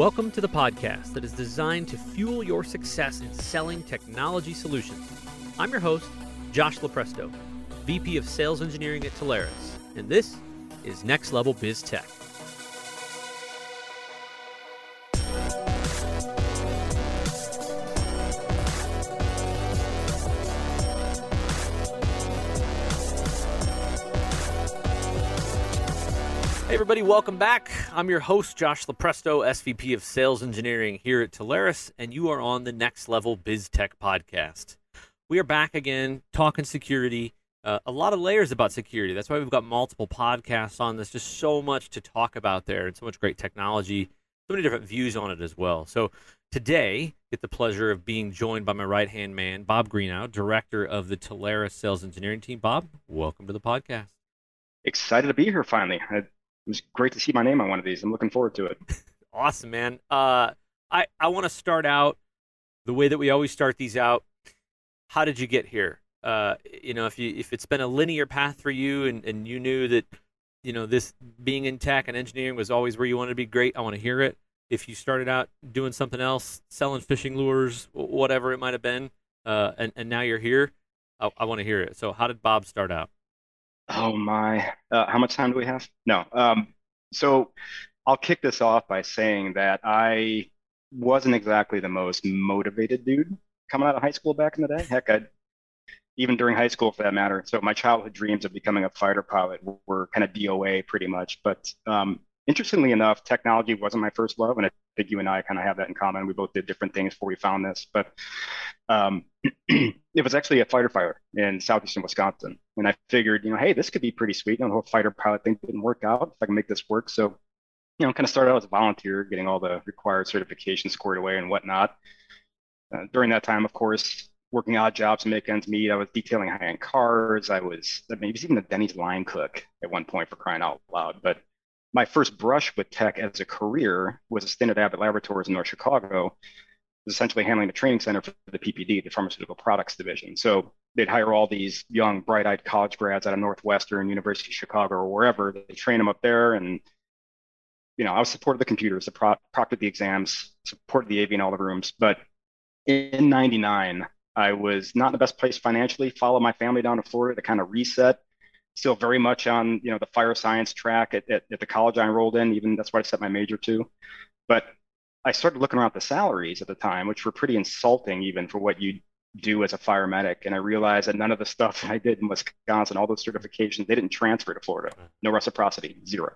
Welcome to the podcast that is designed to fuel your success in selling technology solutions. I'm your host, Josh Lupresto, VP of Sales Engineering at Telarus, and this is Next Level Biz Tech. Everybody, welcome back. I'm your host, Josh Lupresto, SVP of Sales Engineering here at Telarus, and you are on the Next Level Biz Tech podcast. We are back again talking security, uh, a lot of layers about security. That's why we've got multiple podcasts on this, just so much to talk about there, and so much great technology, so many different views on it as well. So today, get the pleasure of being joined by my right hand man, Bob Greenough, director of the Telarus Sales Engineering team. Bob, welcome to the podcast. Excited to be here finally. Was great to see my name on one of these. I'm looking forward to it. awesome, man. Uh, I I want to start out the way that we always start these out. How did you get here? Uh, you know, if you if it's been a linear path for you, and and you knew that, you know, this being in tech and engineering was always where you wanted to be. Great, I want to hear it. If you started out doing something else, selling fishing lures, whatever it might have been, uh, and and now you're here, I, I want to hear it. So, how did Bob start out? Oh my, uh, how much time do we have? No. Um, so I'll kick this off by saying that I wasn't exactly the most motivated dude coming out of high school back in the day. Heck, I even during high school for that matter. So my childhood dreams of becoming a fighter pilot were kind of DOA pretty much. But um, interestingly enough, technology wasn't my first love, and I think you and I kind of have that in common. We both did different things before we found this, but um, it was actually a fighter fighter in southeastern Wisconsin, and I figured, you know, hey, this could be pretty sweet. You know, the whole fighter pilot thing didn't work out. If I can make this work, so you know, kind of started out as a volunteer, getting all the required certifications squared away and whatnot. Uh, during that time, of course, working odd jobs to make ends meet. I was detailing high-end cars. I was maybe even a Denny's line cook at one point for crying out loud. But my first brush with tech as a career was a stint at Abbott Laboratories in North Chicago, essentially handling the training center for the PPD, the Pharmaceutical Products Division. So they'd hire all these young, bright-eyed college grads out of Northwestern, University of Chicago, or wherever. They train them up there, and you know, I was supported the computers, pro- proctored the exams, supported the AV in all the rooms. But in '99, I was not in the best place financially. Followed my family down to Florida to kind of reset still very much on you know the fire science track at, at, at, the college I enrolled in. Even that's what I set my major to. But I started looking around the salaries at the time, which were pretty insulting even for what you do as a fire medic. And I realized that none of the stuff I did in Wisconsin, all those certifications, they didn't transfer to Florida. No reciprocity, zero.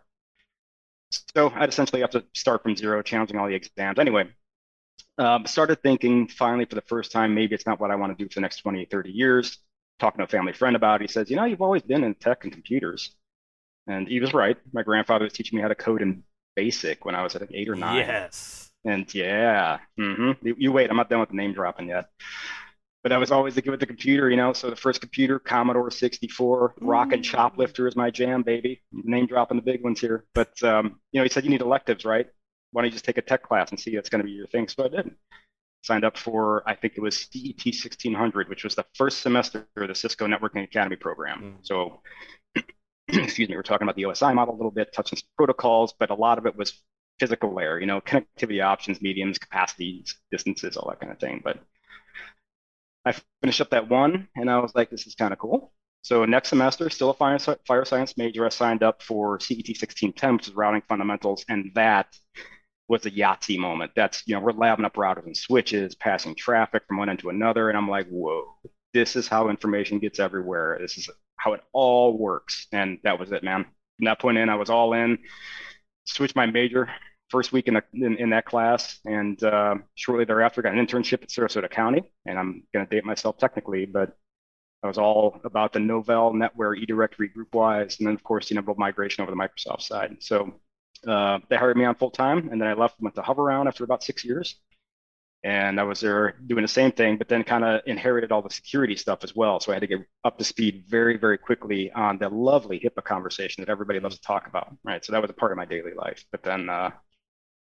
So I'd essentially have to start from zero, challenging all the exams. Anyway, um, started thinking finally for the first time, maybe it's not what I want to do for the next 20, 30 years talking to a family friend about it. He says, you know, you've always been in tech and computers. And he was right. My grandfather was teaching me how to code in BASIC when I was, I think, eight or nine. Yes. And yeah, mm-hmm. you, you, wait, I'm not done with the name dropping yet. But I was always the good with the computer, you know. So the first computer, Commodore 64, Ooh. Rock and Choplifter is my jam, baby. Name dropping the big ones here. But um, you know, he said you need electives, right? Why don't you just take a tech class and see that's going to be your thing? So I did signed up for, I think it was CET 1600, which was the first semester of the Cisco Networking Academy program. Mm. So, excuse me, we're talking about the OSI model a little bit, touching some protocols, but a lot of it was physical layer, you know, connectivity options, mediums, capacities, distances, all that kind of thing. But I finished up that one and I was like, this is kind of cool. So next semester, still a fire, fire science major, I signed up for CET 1610, which is routing fundamentals. And that was a Yahtzee moment. That's, you know, we're labbing up routers and switches, passing traffic from one end to another. And I'm like, whoa, this is how information gets everywhere. This is how it all works. And that was it, man. From that point in, I was all in, switched my major first week in, in, in, that class. And uh, shortly thereafter, got an internship at Sarasota County. And I'm going to date myself technically, but I was all about the Novell, NetWare, eDirectory, GroupWise, and then, of course, the inevitable migration over the Microsoft side. So uh, they hired me on full time, and then I left, went to Hoveround after about six years, and I was there doing the same thing, but then kind of inherited all the security stuff as well. So I had to get up to speed very, very quickly on the lovely HIPAA conversation that everybody loves to talk about, right? So that was a part of my daily life. But then uh,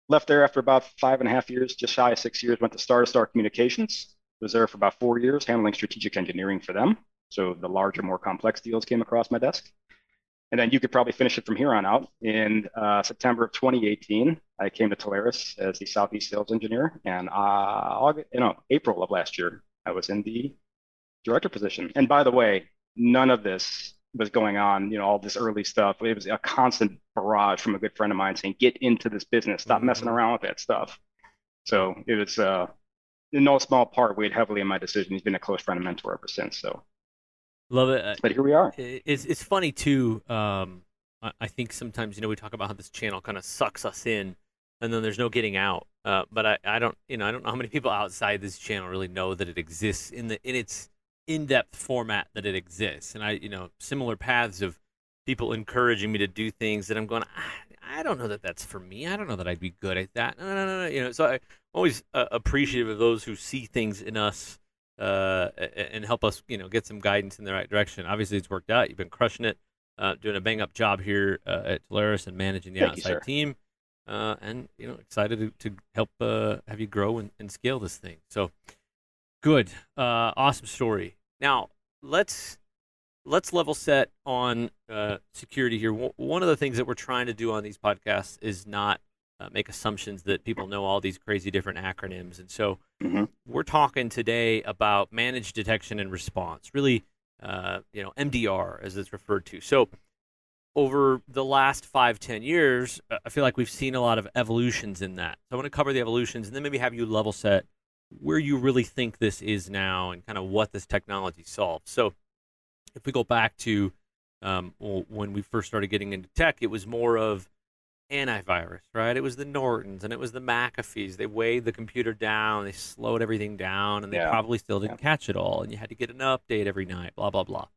left there after about five and a half years, just shy of six years. Went to Star2Star Communications. Was there for about four years, handling strategic engineering for them. So the larger, more complex deals came across my desk. And then you could probably finish it from here on out. In uh, September of 2018, I came to Telarus as the Southeast sales engineer, and uh, August, you know, April of last year, I was in the director position. And by the way, none of this was going on, you know, all this early stuff. It was a constant barrage from a good friend of mine saying, "Get into this business, stop mm-hmm. messing around with that stuff." So it was, uh, in no small part, weighed heavily in my decision. He's been a close friend and mentor ever since. So love it. But here we are. It's it's funny too. Um, I think sometimes you know we talk about how this channel kind of sucks us in, and then there's no getting out. Uh, but I, I don't you know I don't know how many people outside this channel really know that it exists in the in its in-depth format that it exists. And I you know similar paths of people encouraging me to do things that I'm going. I, I don't know that that's for me. I don't know that I'd be good at that. No, no, no, no. You know, so I'm always uh, appreciative of those who see things in us uh, and help us, you know, get some guidance in the right direction. Obviously, it's worked out. You've been crushing it uh, doing a bang up job here uh, at Telarus and managing the Thank outside you, team. Uh, and you know, excited to, to help uh, have you grow and, and, scale this thing. So good, uh, awesome story. Now let's let's level set on uh, security here. W- one of the things that we're trying to do on these podcasts is not make assumptions that people know all these crazy different acronyms, and so mm-hmm. we're talking today about managed detection and response. Really uh, you know, MDR as it's referred to. So over the last five, ten years, uh, I feel like we've seen a lot of evolutions in that. So I want to cover the evolutions and then maybe have you level set where you really think this is now and kind of what this technology solves. So if we go back to um, when we first started getting into tech, it was more of antivirus, right? It was the Nortons and it was the McAfee's. They weighed the computer down, they slowed everything down, and they yeah. probably still didn't yeah. catch it all. And you had to get an update every night, blah blah blah.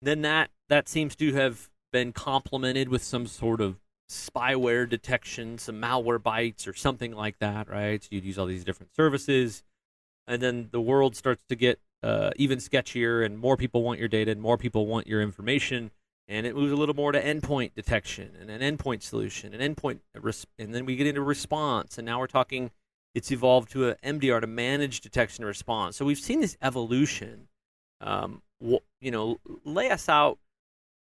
Then that that seems to have been complemented with some sort of spyware detection, some Malwarebytes or something like that, right? So you'd use all these different services, and then the world starts to get uh, even sketchier, and more people want your data, and more people want your information and it moves a little more to endpoint detection and an endpoint solution, an endpoint, and then we get into response, and now we're talking. It's evolved to a MDR to manage detection and response. So we've seen this evolution. Um, you know, lay us out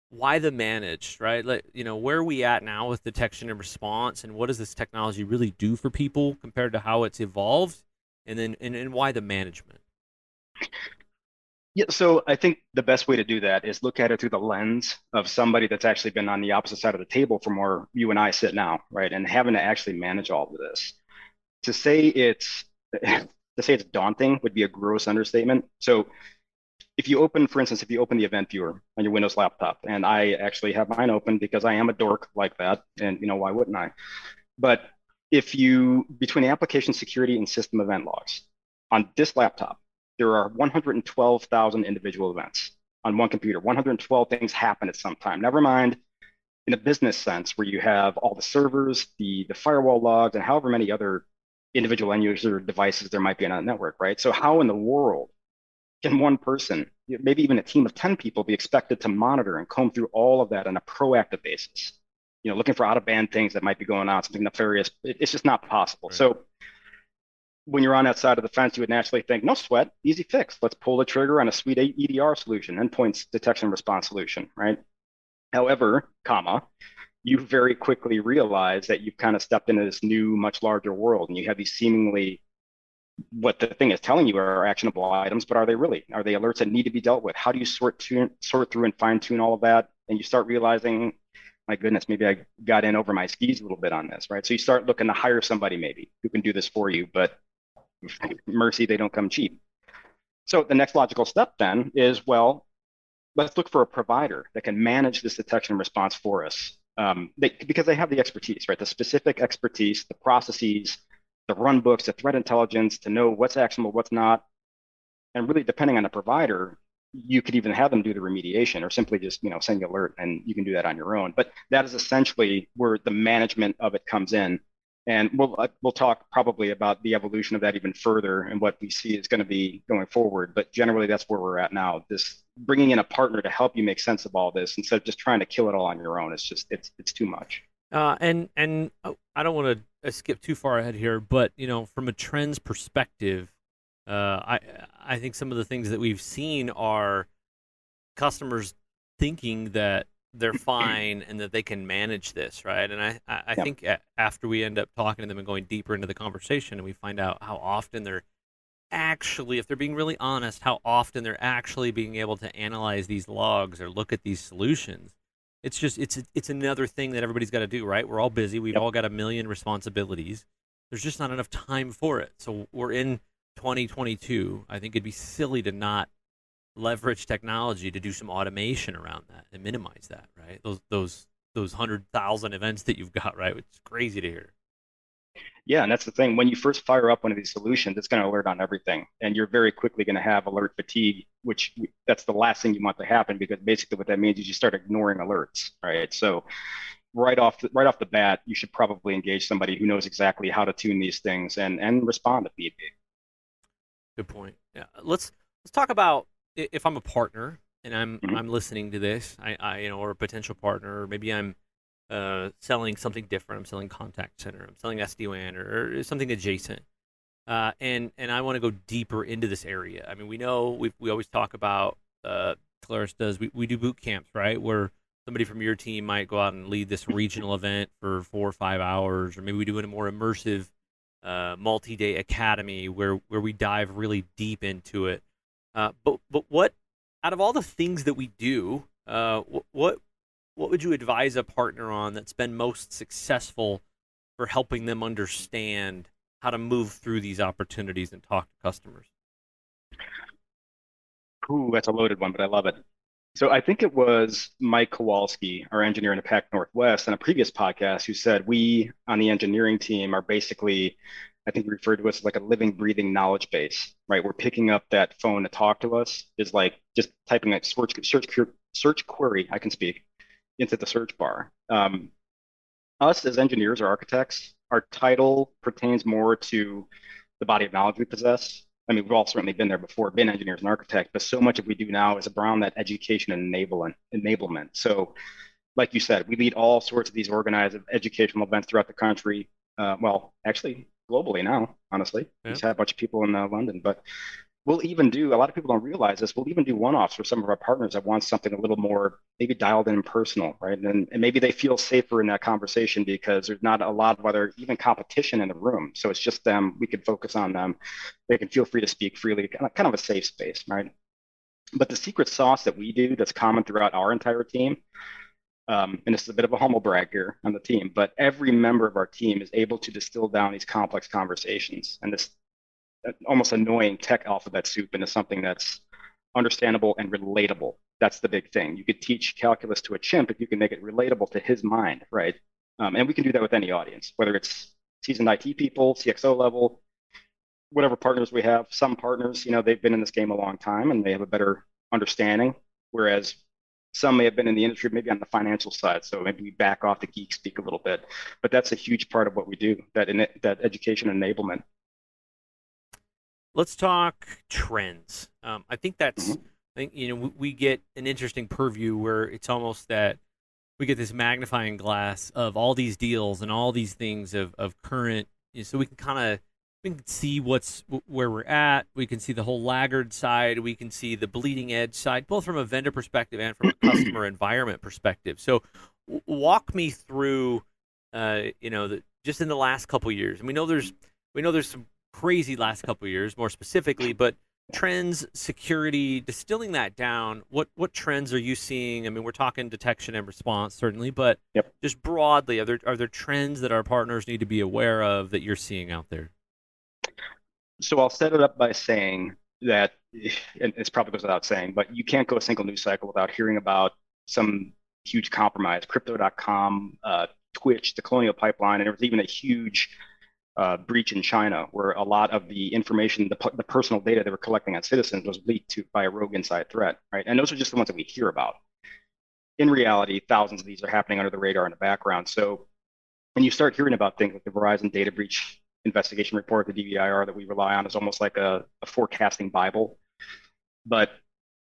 why the managed, right? Like, you know, where are we at now with detection and response, and what does this technology really do for people compared to how it's evolved, and then and, and why the management? Yeah, so I think the best way to do that is look at it through the lens of somebody that's actually been on the opposite side of the table from where you and I sit now, right? And having to actually manage all of this. To say it's to say it's daunting would be a gross understatement. So if you open, for instance, if you open the event viewer on your Windows laptop, and I actually have mine open because I am a dork like that, and you know why wouldn't I? But if you between application security and system event logs on this laptop, there are 112,000 individual events on one computer. 112 things happen at some time. Never mind in a business sense where you have all the servers, the, the firewall logs, and however many other individual end user devices there might be on a network, right? So how in the world can one person, maybe even a team of 10 people, be expected to monitor and comb through all of that on a proactive basis? You know, looking for out of band things that might be going on, something nefarious. It's just not possible. Right. So when you're on that side of the fence, you would naturally think, no sweat, easy fix. Let's pull the trigger on a sweet EDR solution, endpoints detection response solution, right? However, comma, you very quickly realize that you've kind of stepped into this new, much larger world, and you have these seemingly what the thing is telling you are actionable items, but are they really? Are they alerts that need to be dealt with? How do you sort tune, sort through and fine tune all of that? And you start realizing, my goodness, maybe I got in over my skis a little bit on this, right? So you start looking to hire somebody maybe who can do this for you, but mercy, they don't come cheap. So the next logical step then is, well, let's look for a provider that can manage this detection response for us. Um, they, because they have the expertise, right? The specific expertise, the processes, the run books, the threat intelligence to know what's actionable, what's not. And really, depending on the provider, you could even have them do the remediation or simply just you know send an alert and you can do that on your own. But that is essentially where the management of it comes in. And we'll uh, we'll talk probably about the evolution of that even further and what we see is going to be going forward. But generally, that's where we're at now. This bringing in a partner to help you make sense of all this instead of just trying to kill it all on your own. It's just it's it's too much. Uh, and and oh, I don't want to uh, skip too far ahead here, but you know, from a trends perspective, uh, I I think some of the things that we've seen are customers thinking that they're fine and that they can manage this, right? And I, I, I think after we end up talking to them and going deeper into the conversation, and we find out how often they're actually, if they're being really honest, how often they're actually being able to analyze these logs or look at these solutions. It's just it's it's another thing that everybody's got to do, right? We're all busy. We've yep. all got a million responsibilities. There's just not enough time for it. So we're in 2022. I think it'd be silly to not leverage technology to do some automation around that and minimize that, right? Those those those hundred thousand events that you've got, right? It's crazy to hear. Yeah, and that's the thing. When you first fire up one of these solutions, it's going to alert on everything, and you're very quickly going to have alert fatigue, which that's the last thing you want to happen because basically what that means is you start ignoring alerts, right? So right off the, right off the bat, you should probably engage somebody who knows exactly how to tune these things and and respond to feedback. Good point. Yeah, let's let's talk about if I'm a partner and I'm mm-hmm. I'm listening to this, I, I you know, or a potential partner, or maybe I'm uh, selling something different. I'm selling contact center. I'm selling SD-WAN or, or something adjacent. Uh, and and I want to go deeper into this area. I mean, we know we we always talk about uh, Telarus does we, we do boot camps, right? Where somebody from your team might go out and lead this regional event for four or five hours, or maybe we do it a more immersive uh, multi-day academy where where we dive really deep into it. Uh, but but what out of all the things that we do, uh, what what would you advise a partner on that's been most successful for helping them understand how to move through these opportunities and talk to customers? Ooh, that's a loaded one, but I love it. So I think it was Mike Kowalski, our engineer in the Pac Northwest, in a previous podcast, who said we on the engineering team are basically I think referred to us as like a living, breathing knowledge base, right? We're picking up that phone to talk to us is like just typing a search search search query. I can speak into the search bar. Um, us as engineers or architects, our title pertains more to the body of knowledge we possess. I mean, we've all certainly been there before, been engineers and architects, but so much of we do now is around that education and enablement. enablement. So, like you said, we lead all sorts of these organized educational events throughout the country. Uh, well, actually, globally now, honestly. Yeah. We've had a bunch of people in uh, London, but we'll even do, a lot of people don't realize this, we'll even do one-offs for some of our partners that want something a little more maybe dialed in and personal, right? And, and maybe they feel safer in that conversation because there's not a lot of other, even competition in the room. So it's just them, we can focus on them. They can feel free to speak freely, kind of a safe space, right? But the secret sauce that we do that's common throughout our entire team um, and this is a bit of a humble brag here on the team, but every member of our team is able to distill down these complex conversations and this almost annoying tech alphabet soup into something that's understandable and relatable. That's the big thing. You could teach calculus to a chimp if you can make it relatable to his mind, right? Um, and we can do that with any audience, whether it's seasoned IT people, CXO level, whatever partners we have. Some partners, you know, they've been in this game a long time and they have a better understanding, whereas some may have been in the industry, maybe on the financial side. So maybe we back off the geek speak a little bit, but that's a huge part of what we do. That in that education enablement. Let's talk trends. Um, I think that's. Mm-hmm. I think you know we, we get an interesting purview where it's almost that we get this magnifying glass of all these deals and all these things of of current, you know, so we can kind of we can see what's where we're at. We can see the whole laggard side. We can see the bleeding edge side, both from a vendor perspective and from a customer environment perspective. So, walk me through, uh, you know, the, just in the last couple years. And we know there's we know there's some crazy last couple years, more specifically, but trends, security, distilling that down. What what trends are you seeing? I mean, we're talking detection and response certainly, but yep. just broadly, are there are there trends that our partners need to be aware of that you're seeing out there? So I'll set it up by saying that, and it's probably goes without saying, but you can't go a single news cycle without hearing about some huge compromise. Crypto.com, uh, Twitch, the Colonial Pipeline, and there was even a huge uh, breach in China where a lot of the information, the, the personal data they were collecting on citizens was leaked to by a rogue inside threat, right? And those are just the ones that we hear about. In reality, thousands of these are happening under the radar in the background. So when you start hearing about things like the Verizon data breach investigation report, the DBIR that we rely on is almost like a, a forecasting Bible. But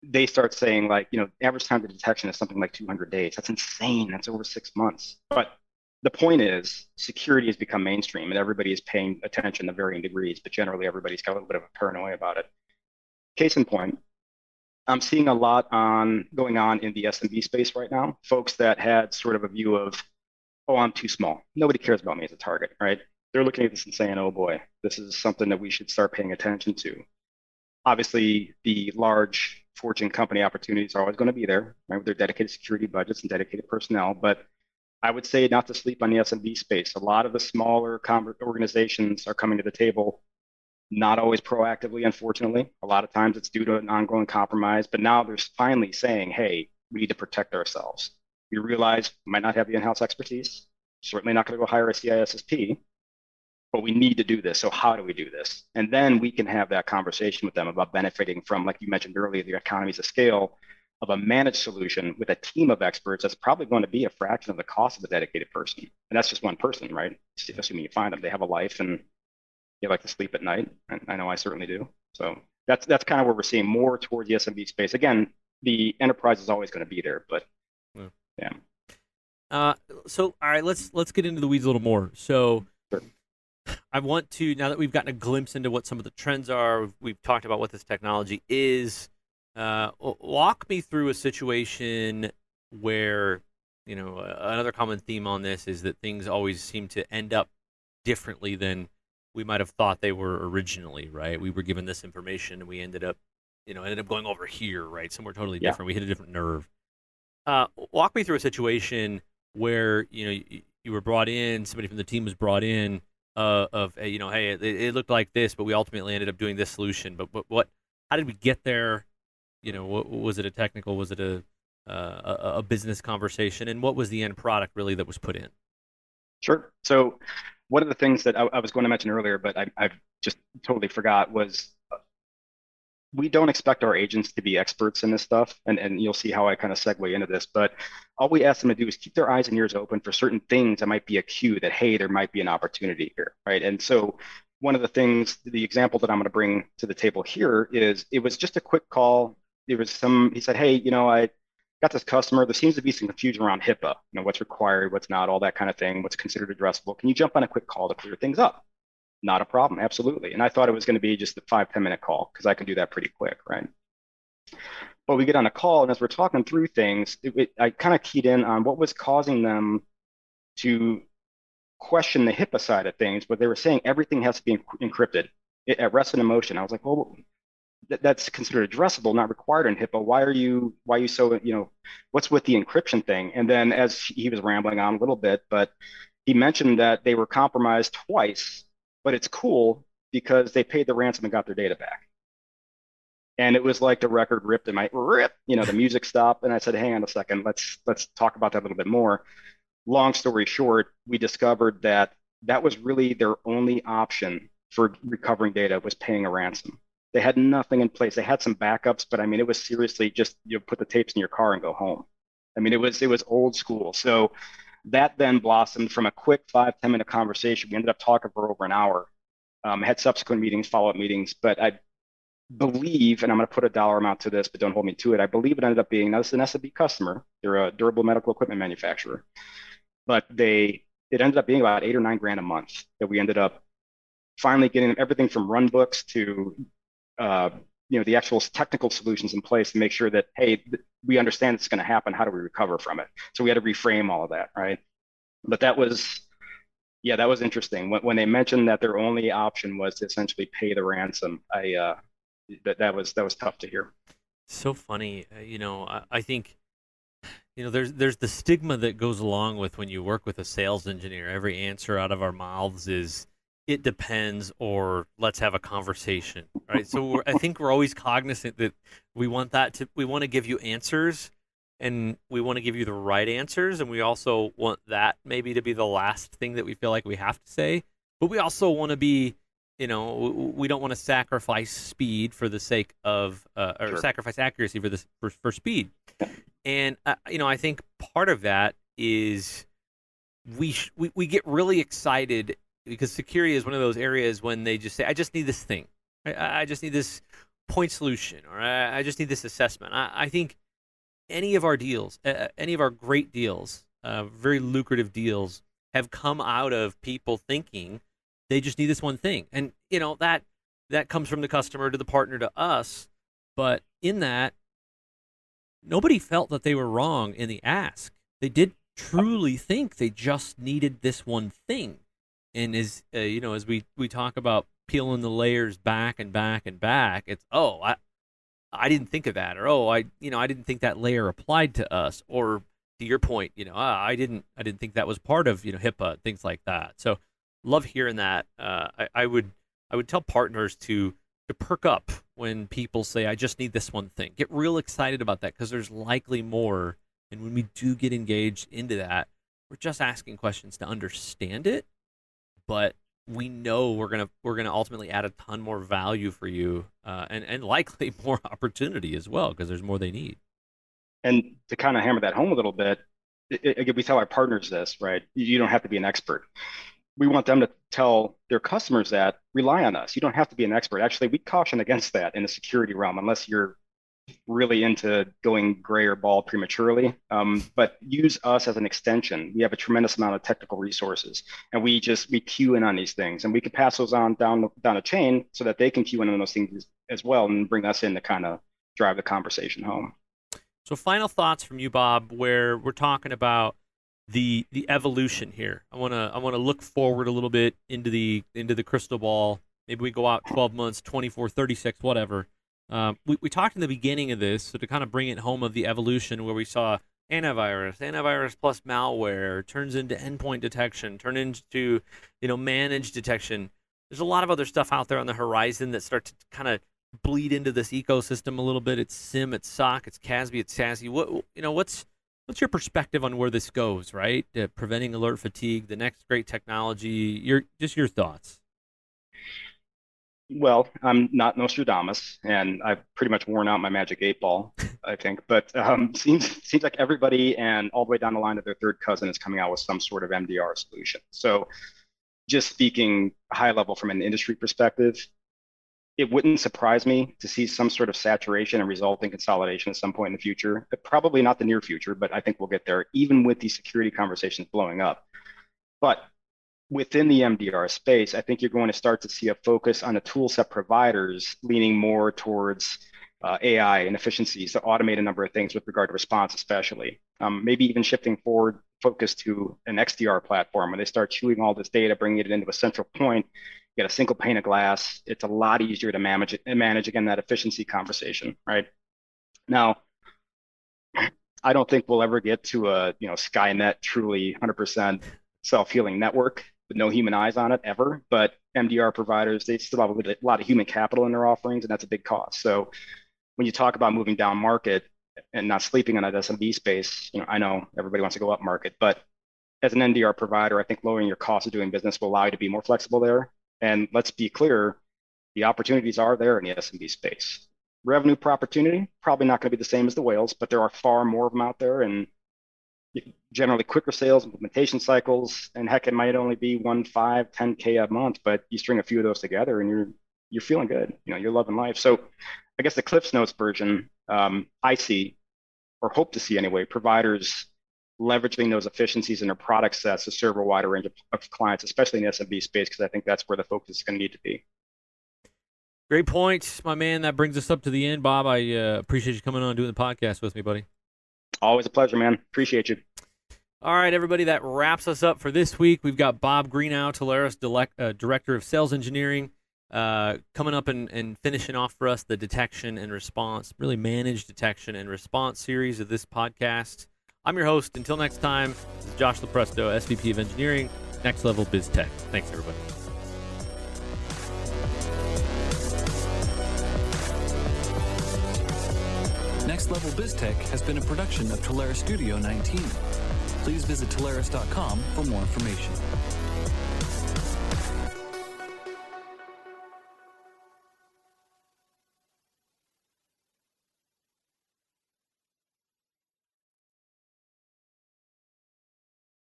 they start saying like, you know, average time to detection is something like 200 days. That's insane. That's over six months. But the point is, security has become mainstream, and everybody is paying attention to varying degrees. But generally, everybody's got a little bit of a paranoia about it. Case in point, I'm seeing a lot on going on in the SMB space right now. Folks that had sort of a view of, oh, I'm too small. Nobody cares about me as a target, right? They're looking at this and saying, oh boy, this is something that we should start paying attention to. Obviously, the large Fortune company opportunities are always going to be there, right, with their dedicated security budgets and dedicated personnel. But I would say not to sleep on the SMB space. A lot of the smaller organizations are coming to the table not always proactively, unfortunately. A lot of times it's due to an ongoing compromise, but now they're finally saying, hey, we need to protect ourselves. We realize we might not have the in-house expertise, certainly not going to go hire a CISSP, but we need to do this. So how do we do this? And then we can have that conversation with them about benefiting from, like you mentioned earlier, the economies of scale of a managed solution with a team of experts that's probably going to be a fraction of the cost of a dedicated person. And that's just one person, right? Assuming you find them, they have a life and they like to sleep at night. And I know I certainly do. So that's that's kind of where we're seeing more towards the SMB space. Again, the enterprise is always going to be there, but yeah. yeah. Uh, so all right, let's let's get into the weeds a little more. So. I want to now that we've gotten a glimpse into what some of the trends are, we've, we've talked about what this technology is. Uh, walk me through a situation where you know another common theme on this is that things always seem to end up differently than we might have thought they were originally, right? We were given this information and we ended up, you know, ended up going over here, right? Somewhere totally yeah. different. We hit a different nerve. Uh, walk me through a situation where you know you, you, were brought in, somebody from the team was brought in, uh, of you know, hey, it, it, looked like this, but we ultimately ended up doing this solution. But what, what how did we get there? You know, what, was it a technical? Was it a, uh, a a business conversation? And what was the end product really that was put in? Sure. So one of the things that I, I was going to mention earlier, but I, I just totally forgot was we don't expect our agents to be experts in this stuff. And, and you'll see how I kind of segue into this. But all we ask them to do is keep their eyes and ears open for certain things that might be a cue that, hey, there might be an opportunity here. Right. And so one of the things, the example that I'm going to bring to the table here is it was just a quick call. There was some, he said, hey, you know, I, got this customer. There seems to be some confusion around HIPAA, you know, what's required, what's not, all that kind of thing, what's considered addressable. Can you jump on a quick call to clear things up? Not a problem, absolutely. And I thought it was going to be just a five ten minute call because I can do that pretty quick, right? But we get on a call, and as we're talking through things, it, it, I kind of keyed in on what was causing them to question the HIPAA side of things, but they were saying everything has to be encrypted at rest and emotion. I was like, well, that's considered addressable, not required in HIPAA. Why are you why are you so you know what's with the encryption thing? And then as he was rambling on a little bit, but he mentioned that they were compromised twice, but it's cool because they paid the ransom and got their data back. And it was like the record ripped in my rip, you know, the music stopped. And I said, hang on a second, let's let's talk about that a little bit more. Long story short, we discovered that that was really their only option for recovering data was paying a ransom they had nothing in place. They had some backups, but I mean, it was seriously just you know, put the tapes in your car and go home. I mean, it was it was old school. So that then blossomed from a quick five ten minute conversation. We ended up talking for over an hour. Um, had subsequent meetings, follow up meetings, but I believe, and I'm going to put a dollar amount to this, but don't hold me to it. I believe it ended up being now this is an SMB customer. They're a durable medical equipment manufacturer, but they it ended up being about eight or nine grand a month that we ended up finally getting everything from run books to uh, you know the actual technical solutions in place to make sure that hey we understand it's going to happen how do we recover from it? So we had to reframe all of that right? But that was yeah that was interesting. When, when they mentioned that their only option was to essentially pay the ransom i uh that that was that was tough to hear. So funny uh, you know I, I think you know there's there's the stigma that goes along with when you work with a sales engineer. Every answer out of our mouths is it depends or let's have a conversation right? So i think we're always cognizant that we want that to we want to give you answers and we want to give you the right answers and we also want that maybe to be the last thing that we feel like we have to say but we also want to be you know we don't want to sacrifice speed for the sake of uh, or sure. sacrifice accuracy for this for, for speed. And uh, you know i think part of that is we, sh- we we get really excited because security is one of those areas when they just say, "I just need this thing, I, I just need this point solution, or I, I just need this assessment." I, I, think any of our deals, uh, any of our great deals, uh, very lucrative deals, have come out of people thinking they just need this one thing, and you know that that comes from the customer to the partner to us. But in that, nobody felt that they were wrong in the ask. They did truly think they just needed this one thing. And as uh, you know, as we we talk about peeling the layers back and back and back, it's oh, I I didn't think of that, or oh, I you know I didn't think that layer applied to us, or to your point, you know, ah, I didn't I didn't think that was part of you know HIPAA things like that. So love hearing that. Uh, I, I would I would tell partners to to perk up when people say I just need this one thing. Get real excited about that because there's likely more. And when we do get engaged into that, we're just asking questions to understand it, but we know we're gonna we're gonna ultimately add a ton more value for you, uh, and and likely more opportunity as well because there's more they need. And to kind of hammer that home a little bit, again, we tell our partners this, right? You don't have to be an expert. We want them to tell their customers that rely on us. You don't have to be an expert. Actually, we caution against that in the security realm, unless you're really into going gray or bald prematurely. Um, but use us as an extension. We have a tremendous amount of technical resources, and we just we queue in on these things, and we can pass those on down down a chain so that they can queue in on those things as well, and bring us in to kind of drive the conversation home. So, final thoughts from you, Bob, where we're talking about the the evolution here. I want to I want to look forward a little bit into the into the crystal ball. Maybe we go out 12 months, 24, 36, whatever. Um, we, we talked in the beginning of this, so to kind of bring it home of the evolution where we saw antivirus, antivirus plus malware turns into endpoint detection, turn into you know managed detection. There's a lot of other stuff out there on the horizon that start to kind of bleed into this ecosystem a little bit. It's SIEM, it's SOC, it's CASB, it's SASE. What you know, what's what's your perspective on where this goes? Right, uh, preventing alert fatigue, the next great technology. Your just your thoughts. Well, I'm not Nostradamus, and I've pretty much worn out my magic eight ball, I think. But um, seems seems like everybody and all the way down the line to their third cousin is coming out with some sort of MDR solution. So, just speaking high level from an industry perspective, it wouldn't surprise me to see some sort of saturation and resulting consolidation at some point in the future. But probably not the near future, but I think we'll get there, even with these security conversations blowing up. But within the MDR space, I think you're going to start to see a focus on the toolset providers leaning more towards uh, AI and efficiencies to automate a number of things with regard to response, especially. Um, maybe even shifting forward focus to an XDR platform where they start chewing all this data, bringing it into a central point get a single pane of glass. It's a lot easier to manage manage again that efficiency conversation, right? Now, I don't think we'll ever get to a you know Skynet truly 100% self-healing network with no human eyes on it ever. But MDR providers they still have a lot of human capital in their offerings, and that's a big cost. So when you talk about moving down market and not sleeping on that SMB space, you know I know everybody wants to go up market, but as an MDR provider, I think lowering your cost of doing business will allow you to be more flexible there and let's be clear, the opportunities are there in the SMB space. Revenue per opportunity, probably not going to be the same as the whales, but there are far more of them out there and generally quicker sales, implementation cycles, and heck, it might only be one, five, 10K a month, but you string a few of those together and you're you're feeling good. You know, you're loving life. So I guess the Cliffs Notes version, um, I see, or hope to see anyway, providers leveraging those efficiencies in their product sets to serve a wider range of, clients, especially in the SMB space, because I think that's where the focus is going to need to be. Great point, my man. That brings us up to the end, Bob. I uh, appreciate you coming on doing the podcast with me, buddy. Always a pleasure, man. Appreciate you. All right, everybody, that wraps us up for this week. We've got Bob Greenough, Telarus uh, Director of Sales Engineering, uh, coming up and, and finishing off for us the detection and response, really managed detection and response series of this podcast. I'm your host. Until next time, this is Josh Lupresto, SVP of Engineering, Next Level Biz Tech. Thanks, everybody. Next Level BizTech has been a production of Telarus Studio 19. Please visit Telarus.com for more information.